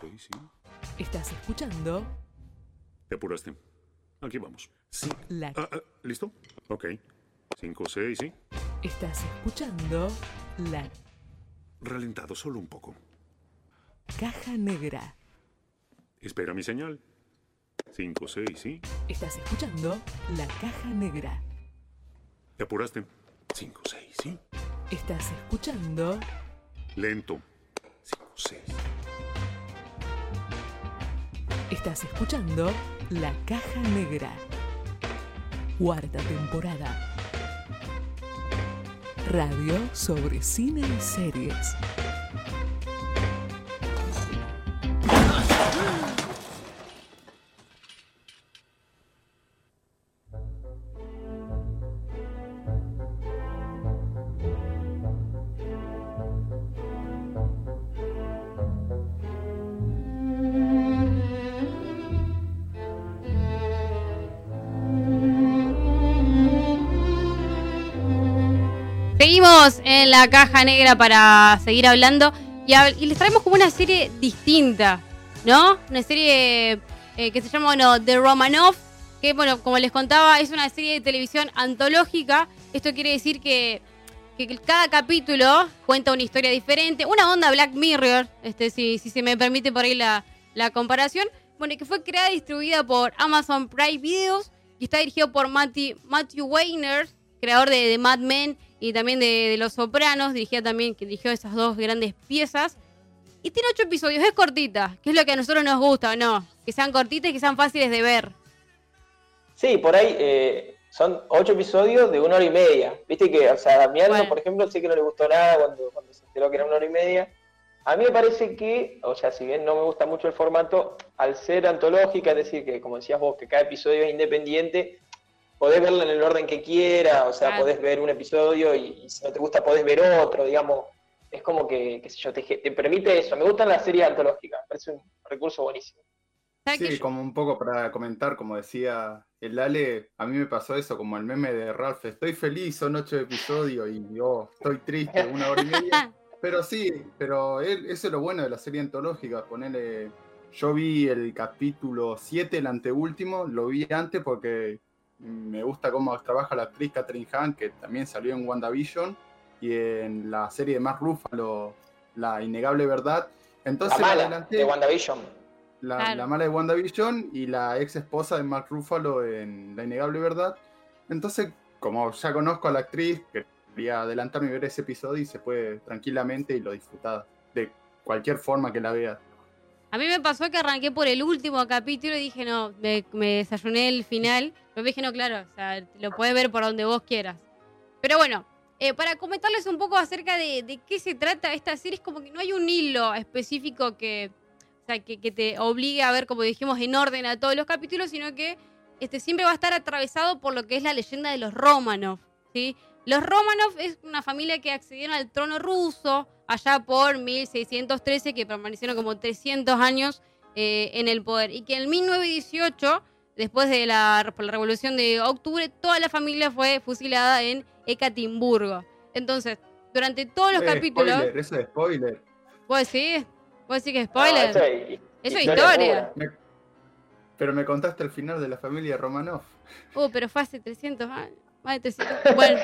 6, sí. Estás escuchando Te apuraste. Aquí vamos. Sí. la Ah, ah, ¿Listo? Ok. 5, 6, sí. Estás escuchando la Ralentado solo un poco. caja negra. Espera mi señal. 5, 6, sí. Estás escuchando la caja negra. Te apuraste. 5, 6, sí. Estás escuchando Lento. 5, 6. Estás escuchando La Caja Negra. Cuarta temporada. Radio sobre cine y series. En la caja negra para seguir hablando y, les traemos como una serie distinta, ¿no? Una serie eh, que se llama, bueno, The Romanov, que, bueno, como les contaba, es una serie de televisión antológica. Esto quiere decir que, que cada capítulo cuenta una historia diferente, una onda Black Mirror, este, si, si se me permite por ahí la, la comparación. Bueno, que fue creada y distribuida por Amazon Prime Videos y está dirigido por Matthew, Matthew Weiner, creador de, de Mad Men y también de, de Los Sopranos, dirigía también, que dirigió esas dos grandes piezas. Y tiene ocho episodios, es cortita, que es lo que a nosotros nos gusta, ¿no? Que sean cortitas y que sean fáciles de ver. Sí, por ahí eh, son ocho episodios de una hora y media. Viste que, o sea, a Damián, Bueno. por ejemplo, sé que no le gustó nada cuando, cuando se enteró que era una hora y media. A mí me parece que, o sea, si bien no me gusta mucho el formato, al ser antológica, es decir, que como decías vos, que cada episodio es independiente, podés verlo en el orden que quiera, o sea, Claro. podés ver un episodio y, y si no te gusta podés ver otro, digamos. Es como que, qué sé yo, te, te permite eso. Me gustan las series antológicas, me parece un recurso buenísimo. ¿Sabes que Sí, como un poco para comentar, como decía el Ale, a mí me pasó eso, como el meme de Ralph, estoy feliz, son ocho episodios y yo estoy triste, una hora y media. Pero sí, pero él- eso es lo bueno de la serie antológica, ponerle... Yo vi el capítulo 7, el anteúltimo, lo vi antes porque me gusta cómo trabaja la actriz Catherine Hahn, que también salió en WandaVision, y en la serie de Mark Ruffalo, La Innegable Verdad. Entonces la mala adelanté de WandaVision. la, Claro. la mala de WandaVision y la ex esposa de Mark Ruffalo en La Innegable Verdad. Entonces, como ya conozco a la actriz, quería adelantarme y ver ese episodio y se puede tranquilamente y lo disfrutar de cualquier forma que la vea. A mí me pasó que arranqué por el último capítulo y dije, no, me, desayuné el final. Pero dije, no, claro, o sea, lo puedes ver por donde vos quieras. Pero bueno, eh, para comentarles un poco acerca de, qué se trata esta serie, es como que no hay un hilo específico que, o sea, que, que te obligue a ver, como dijimos, en orden a todos los capítulos, sino que este, siempre va a estar atravesado por lo que es la leyenda de los Romanov, ¿sí? Los Romanov es una familia que accedieron al trono ruso allá por 1613, que permanecieron como 300 años eh, en el poder. Y que en 1918, después de la, revolución de octubre, toda la familia fue fusilada en Ekatimburgo. Entonces, durante todos los Eh, capítulos. Spoiler, eso es spoiler. ¿Vos decís? ¿Vos decís que es No, spoiler? eso es, Eso es historia. Me- pero me contaste el final de la familia Romanov. Uh, pero fue hace 300 años. Más de 300. Bueno,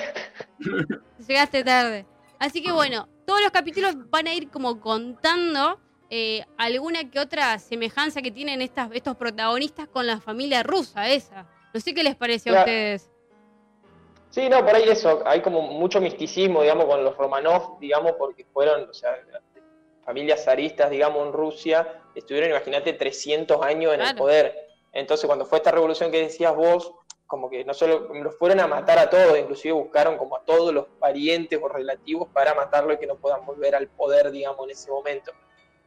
llegaste tarde. Así que bueno, todos los capítulos van a ir como contando eh, alguna que otra semejanza que tienen estas, estos protagonistas con la familia rusa esa. No sé qué les parece a ustedes. Sí, no, por ahí eso, hay como mucho misticismo, digamos, con los Romanov, digamos, porque fueron, o sea, familias zaristas, digamos, en Rusia, estuvieron, imagínate, 300 años en el poder. Entonces, cuando fue esta revolución que decías vos, como que no solo los fueron a matar a todos, inclusive buscaron como a todos los parientes o relativos para matarlo y que no puedan volver al poder, digamos, en ese momento.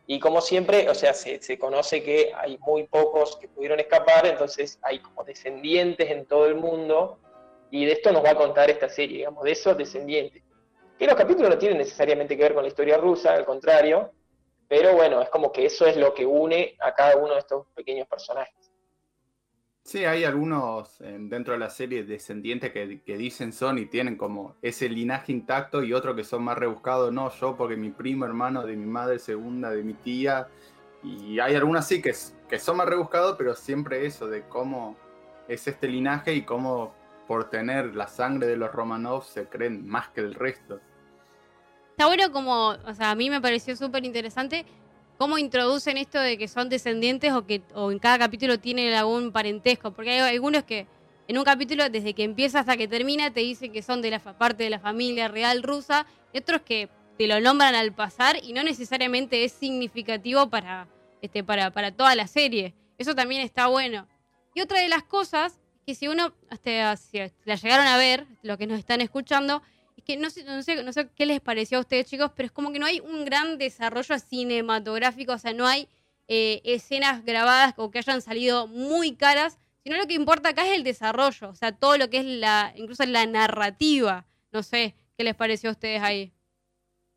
Y como siempre, o sea, se, se conoce que hay muy pocos que pudieron escapar, entonces hay como descendientes en todo el mundo, y de esto nos va a contar esta serie, digamos, de esos descendientes. Que los capítulos no tienen necesariamente que ver con la historia rusa, al contrario, pero bueno, es como que eso es lo que une a cada uno de estos pequeños personajes. Sí, hay algunos dentro de la serie descendientes que, que dicen son y tienen como ese linaje intacto y otros que son más rebuscados. No, yo porque mi primo hermano de mi madre segunda, de mi tía, Y hay algunas sí que son más rebuscados, pero siempre eso de cómo es este linaje y cómo por tener la sangre de los Romanov se creen más que el resto. Está bueno como, o sea, a mí me pareció súper interesante cómo introducen esto de que son descendientes o que o en cada capítulo tienen algún parentesco, porque hay algunos que en un capítulo desde que empieza hasta que termina te dicen que son de la parte de la familia real rusa y otros que te lo nombran al pasar y no necesariamente es significativo para este para, para toda la serie. Eso también está bueno. Y otra de las cosas que si uno hasta si la llegaron a ver, los que nos están escuchando, es que no sé, no sé, qué les pareció a ustedes, chicos, pero es como que no hay un gran desarrollo cinematográfico, o sea, no hay eh, escenas grabadas o que hayan salido muy caras, sino lo que importa acá es el desarrollo, o sea, todo lo que es la, incluso la narrativa. No sé, ¿qué les pareció a ustedes ahí?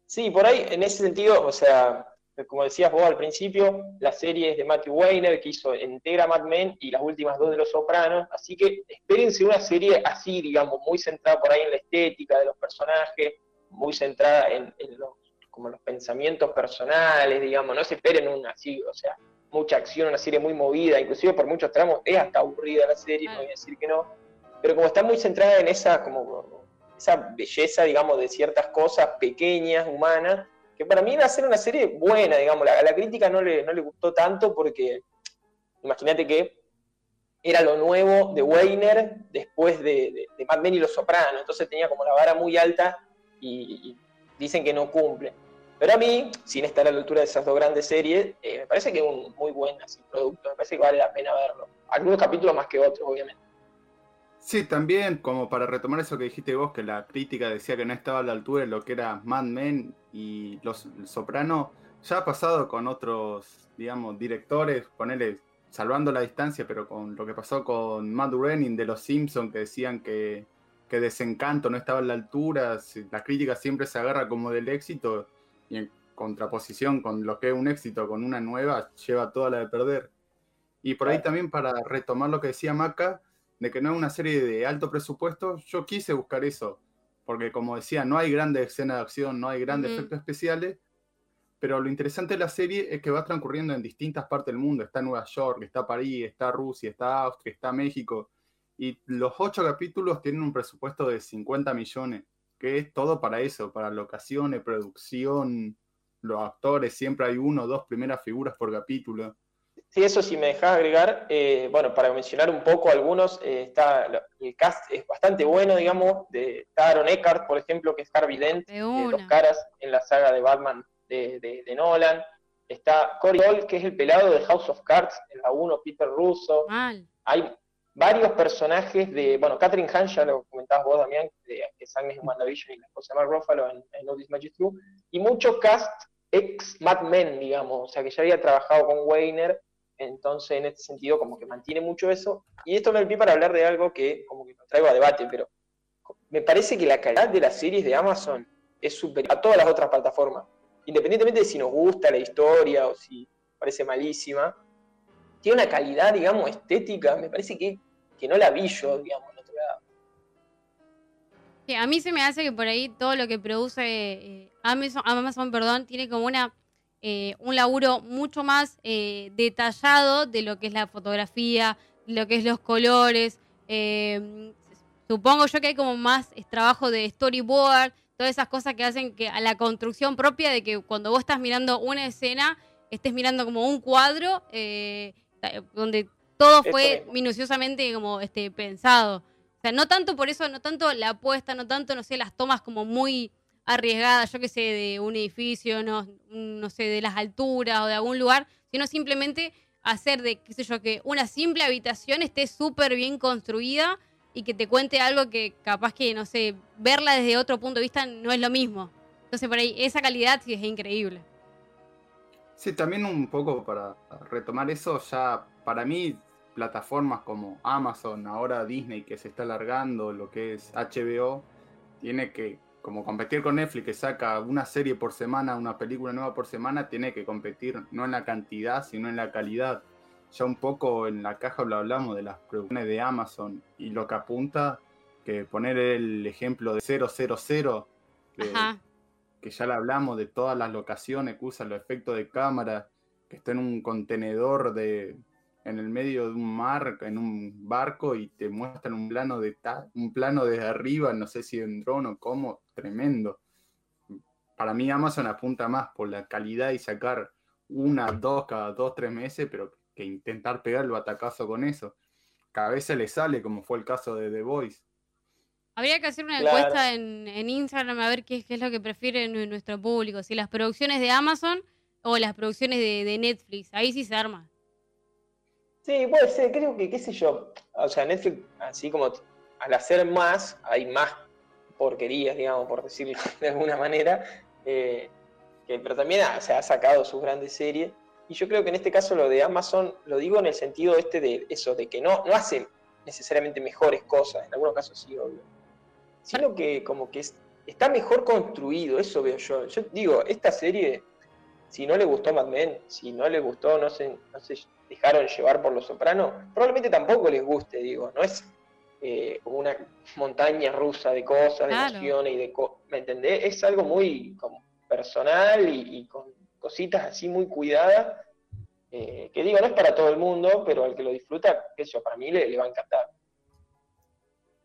Sí, por ahí, en ese sentido, o sea, como decías vos al principio, la serie es de Matthew Weiner, que hizo entera Mad Men y las últimas dos de Los Sopranos, así que espérense una serie así, digamos, muy centrada por ahí en la estética de los personajes, muy centrada en, en los, como los pensamientos personales, digamos, no se esperen una así, o sea, mucha acción, una serie muy movida, inclusive por muchos tramos es hasta aburrida la serie, no voy a decir que no, pero como está muy centrada en esa, como, esa belleza, digamos, de ciertas cosas pequeñas, humanas, que para mí iba a ser una serie buena, digamos, la, la crítica no le, no le gustó tanto porque imagínate que era lo nuevo de Weiner después de, de, de Mad Men y Los Sopranos, entonces tenía como la vara muy alta y, dicen que no cumple. Pero a mí, sin estar a la altura de esas dos grandes series, eh, me parece que es muy buen así, producto, me parece que vale la pena verlo. Algunos capítulos más que otros, obviamente. Sí, también, como para retomar eso que dijiste vos, que la crítica decía que no estaba a la altura de lo que era Mad Men y Los Soprano, ya ha pasado con otros, digamos, directores, ponele, salvando la distancia, pero con lo que pasó con Matt Groening de Los Simpsons, que decían que, que Desencanto no estaba a la altura, la crítica siempre se agarra como del éxito, y en contraposición con lo que es un éxito con una nueva, lleva toda la de perder. Y por ahí también para retomar lo que decía Maca, de que no es una serie de alto presupuesto, yo quise buscar eso, porque como decía, no hay grandes escenas de acción, no hay grandes efectos especiales, pero lo interesante de la serie es que va transcurriendo en distintas partes del mundo, está Nueva York, está París, está Rusia, está Austria, está México, y los ocho capítulos tienen un presupuesto de 50 millones, que es todo para eso, para locaciones, producción, los actores, siempre hay uno o dos primeras figuras por capítulo. Sí, eso sí me dejás agregar, eh, bueno, para mencionar un poco algunos, eh, está el cast es bastante bueno, digamos, de está Aaron Eckhart, por ejemplo, que es Harvey Dent, De eh, dos caras en la saga de Batman de, de- de Nolan. Está Cory Hall, que es el pelado de House of Cards, en la 1, Peter Russo. Mal. Hay varios personajes de, bueno, Catherine Hahn, ya lo comentabas vos, Damián, de, que es Agnes en WandaVision y la esposa de Mark Ruffalo en, en This Magic True, y mucho cast ex Mad Men, digamos, o sea, que ya había trabajado con Weiner, entonces en este sentido como que mantiene mucho eso, y esto me pie para hablar de algo que como que lo traigo a debate, pero me parece que la calidad de las series de Amazon es superior a todas las otras plataformas, independientemente de si nos gusta la historia o si parece malísima, tiene una calidad, digamos, estética, me parece que, que no la vi yo, digamos, en otro lado. A mí se me hace que por ahí todo lo que produce eh, Amazon, Amazon, perdón, tiene como una eh, un laburo mucho más eh, detallado de lo que es la fotografía, lo que es los colores. eh, supongo yo que hay como más trabajo de storyboard, todas esas cosas que hacen que a la construcción propia de que cuando vos estás mirando una escena, estés mirando como un cuadro donde todo fue minuciosamente como este pensado. O sea, no tanto por eso, no tanto la apuesta, no tanto, no sé, las tomas como muy arriesgadas, yo que sé, de un edificio, no, no sé, de las alturas o de algún lugar, sino simplemente hacer de, qué sé yo, que una simple habitación esté súper bien construida y que te cuente algo que capaz que, no sé, verla desde otro punto de vista no es lo mismo. Entonces, por ahí, esa calidad sí es increíble. Sí, también un poco para retomar eso, ya para mí plataformas como Amazon, ahora Disney que se está alargando, lo que es HBO, tiene que, como competir con Netflix que saca una serie por semana, una película nueva por semana, tiene que competir no en la cantidad, sino en la calidad. Ya un poco en la caja lo hablamos de las producciones de Amazon y lo que apunta, que poner el ejemplo de 000, que, que ya le hablamos de todas las locaciones que usan los efectos de cámara que está en un contenedor de, en el medio de un mar, en un barco, y te muestran un plano de un plano desde arriba, no sé si en dron o cómo, tremendo. Para mí Amazon apunta más por la calidad y sacar una, dos, cada dos, tres meses, pero que intentar pegar el batacazo con eso. Cada vez se le sale, como fue el caso de The Voice. Habría que hacer una encuesta en, Instagram a ver qué, es lo que prefiere nuestro público, si las producciones de Amazon o las producciones de Netflix. Ahí sí se arma. Sí, puede ser, creo que, qué sé yo. O sea, Netflix, así como al hacer más, hay más porquerías, digamos, por decirlo de alguna manera. Eh, pero también ha, se ha sacado sus grandes series. Y yo creo que en este caso lo de Amazon, lo digo en el sentido este de eso, de que no, no hace necesariamente mejores cosas, en algunos casos sí, obvio. Sino que como que está mejor construido, eso veo yo. Yo digo, esta serie, si no le gustó Mad Men, si no le gustó, no sé, no sé dejaron llevar por los sopranos, probablemente tampoco les guste, digo, no es eh, una montaña rusa de cosas, de emociones y de cosas, ¿me entendés? Es algo muy personal y, con cositas así muy cuidadas, eh, que digo, no es para todo el mundo, pero al que lo disfruta, yo, para mí le, va a encantar.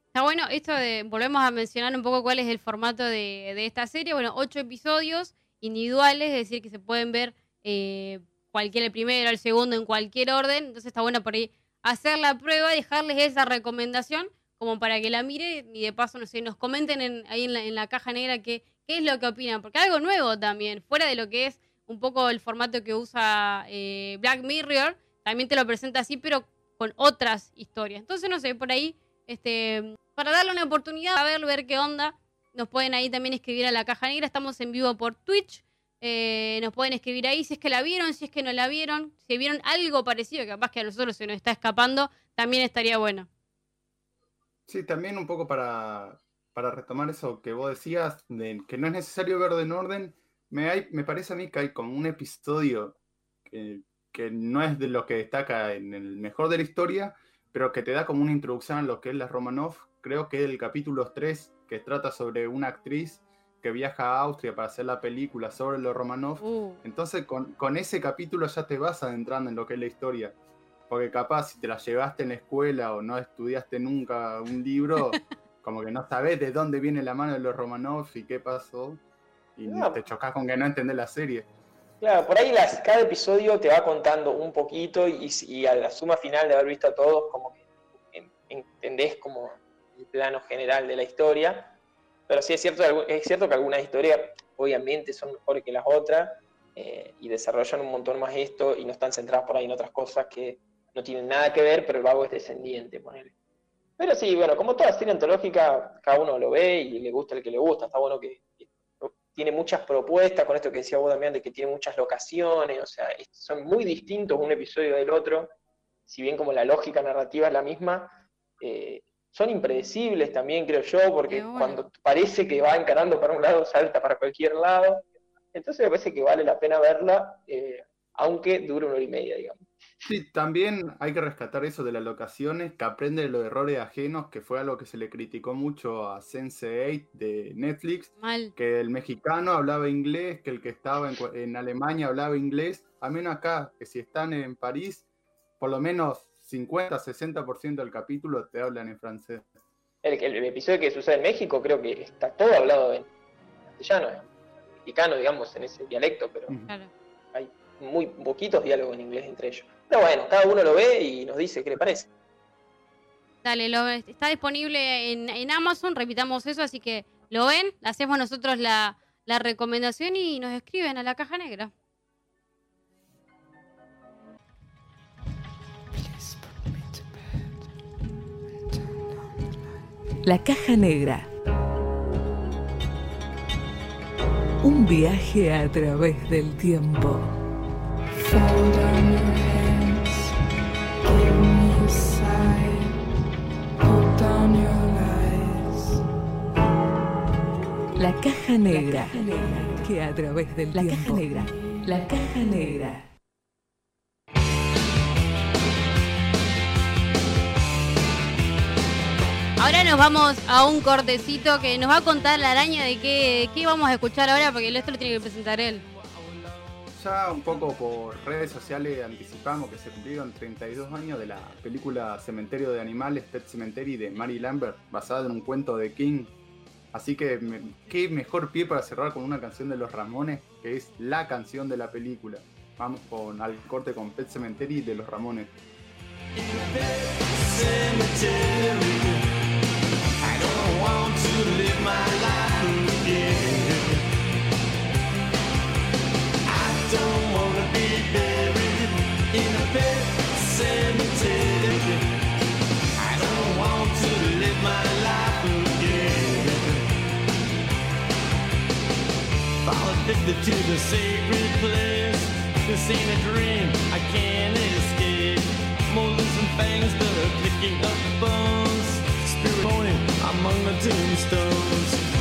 Está bueno, esto de, volvemos a mencionar un poco cuál es el formato de, de esta serie, bueno, ocho episodios individuales, es decir, que se pueden ver eh, cualquiera el primero, el segundo, en cualquier orden. Entonces está bueno por ahí hacer la prueba, dejarles esa recomendación como para que la miren y de paso, no sé, nos comenten ahí en la, caja negra qué, qué es lo que opinan. Porque algo nuevo también, fuera de lo que es un poco el formato que usa eh, Black Mirror, también te lo presenta así, pero con otras historias. Entonces, no sé, por ahí, este, para darle una oportunidad a ver, ver qué onda, nos pueden ahí también escribir a la caja negra. Estamos en vivo por Twitch. Eh, nos pueden escribir ahí si es que la vieron, si es que no la vieron, si vieron algo parecido, capaz que a nosotros se nos está escapando, también estaría bueno. Sí, también un poco para, retomar eso que vos decías, de que no es necesario ver de en orden, me, me parece a mí que hay como un episodio que, que no es de lo que destaca en el mejor de la historia, pero que te da como una introducción a lo que es la Romanov. Creo que es el capítulo 3, que trata sobre una actriz que viaja a Austria para hacer la película sobre los Romanov. Uh. Entonces, con, ese capítulo ya te vas adentrando en lo que es la historia. Porque capaz, si te la llevaste en la escuela o no estudiaste nunca un libro, como que no sabes de dónde viene la mano de los Romanov y qué pasó. Y te chocas con que no entendés la serie. Claro, por ahí las, cada episodio te va contando un poquito y, a la suma final de haber visto a todos, como que entendés como plano general de la historia pero sí es cierto, es cierto que algunas historias obviamente son mejores que las otras eh, y desarrollan un montón más esto y no están centradas por ahí en otras cosas que no tienen nada que ver, pero el vago es descendiente, ponele. Pero sí, bueno, como toda serie antológica, cada uno lo ve y le gusta el que le gusta. Está bueno que, tiene muchas propuestas, con esto que decía vos también, de que tiene muchas locaciones, o sea, son muy distintos un episodio del otro, si bien como la lógica narrativa es la misma, eh, son impredecibles también, creo yo, porque cuando parece que va encarando para un lado, salta para cualquier lado. Entonces me parece que vale la pena verla, eh, aunque dure una hora y media, digamos. Sí, también hay que rescatar eso de las locaciones, que aprende de los errores ajenos, que fue algo que se le criticó mucho a Sense8 de Netflix, que el mexicano hablaba inglés, que el que estaba en, en Alemania hablaba inglés, a menos acá, que si están en París, por lo menos 50-60% del capítulo te hablan en francés. El, episodio que sucede en México creo que está todo hablado en castellano, en mexicano, digamos, en ese dialecto, pero hay muy poquitos diálogos en inglés entre ellos. Pero bueno, cada uno lo ve y nos dice qué le parece. Dale, lo, está disponible en, Amazon, repitamos eso, así que lo ven, hacemos nosotros la, la recomendación y nos escriben a la caja negra. La caja negra. Un viaje a través del tiempo. La caja negra. Que a través del la Caja negra. La caja negra. Ahora nos vamos a un cortecito que nos va a contar la araña de qué, qué vamos a escuchar ahora, porque esto lo tiene que presentar él. ya un poco por redes sociales anticipamos que se cumplieron 32 años de la película Cementerio de Animales, Pet Cemetery de Mary Lambert, basada en un cuento de King. Así que qué mejor pie para cerrar con una canción de los Ramones, que es la canción de la película. Vamos con al corte con Pet Cemetery de los Ramones. Fall to the sacred place. This ain't a dream, I can't escape. Molars and fangs that are picking up bones. Spirit among the tombstones.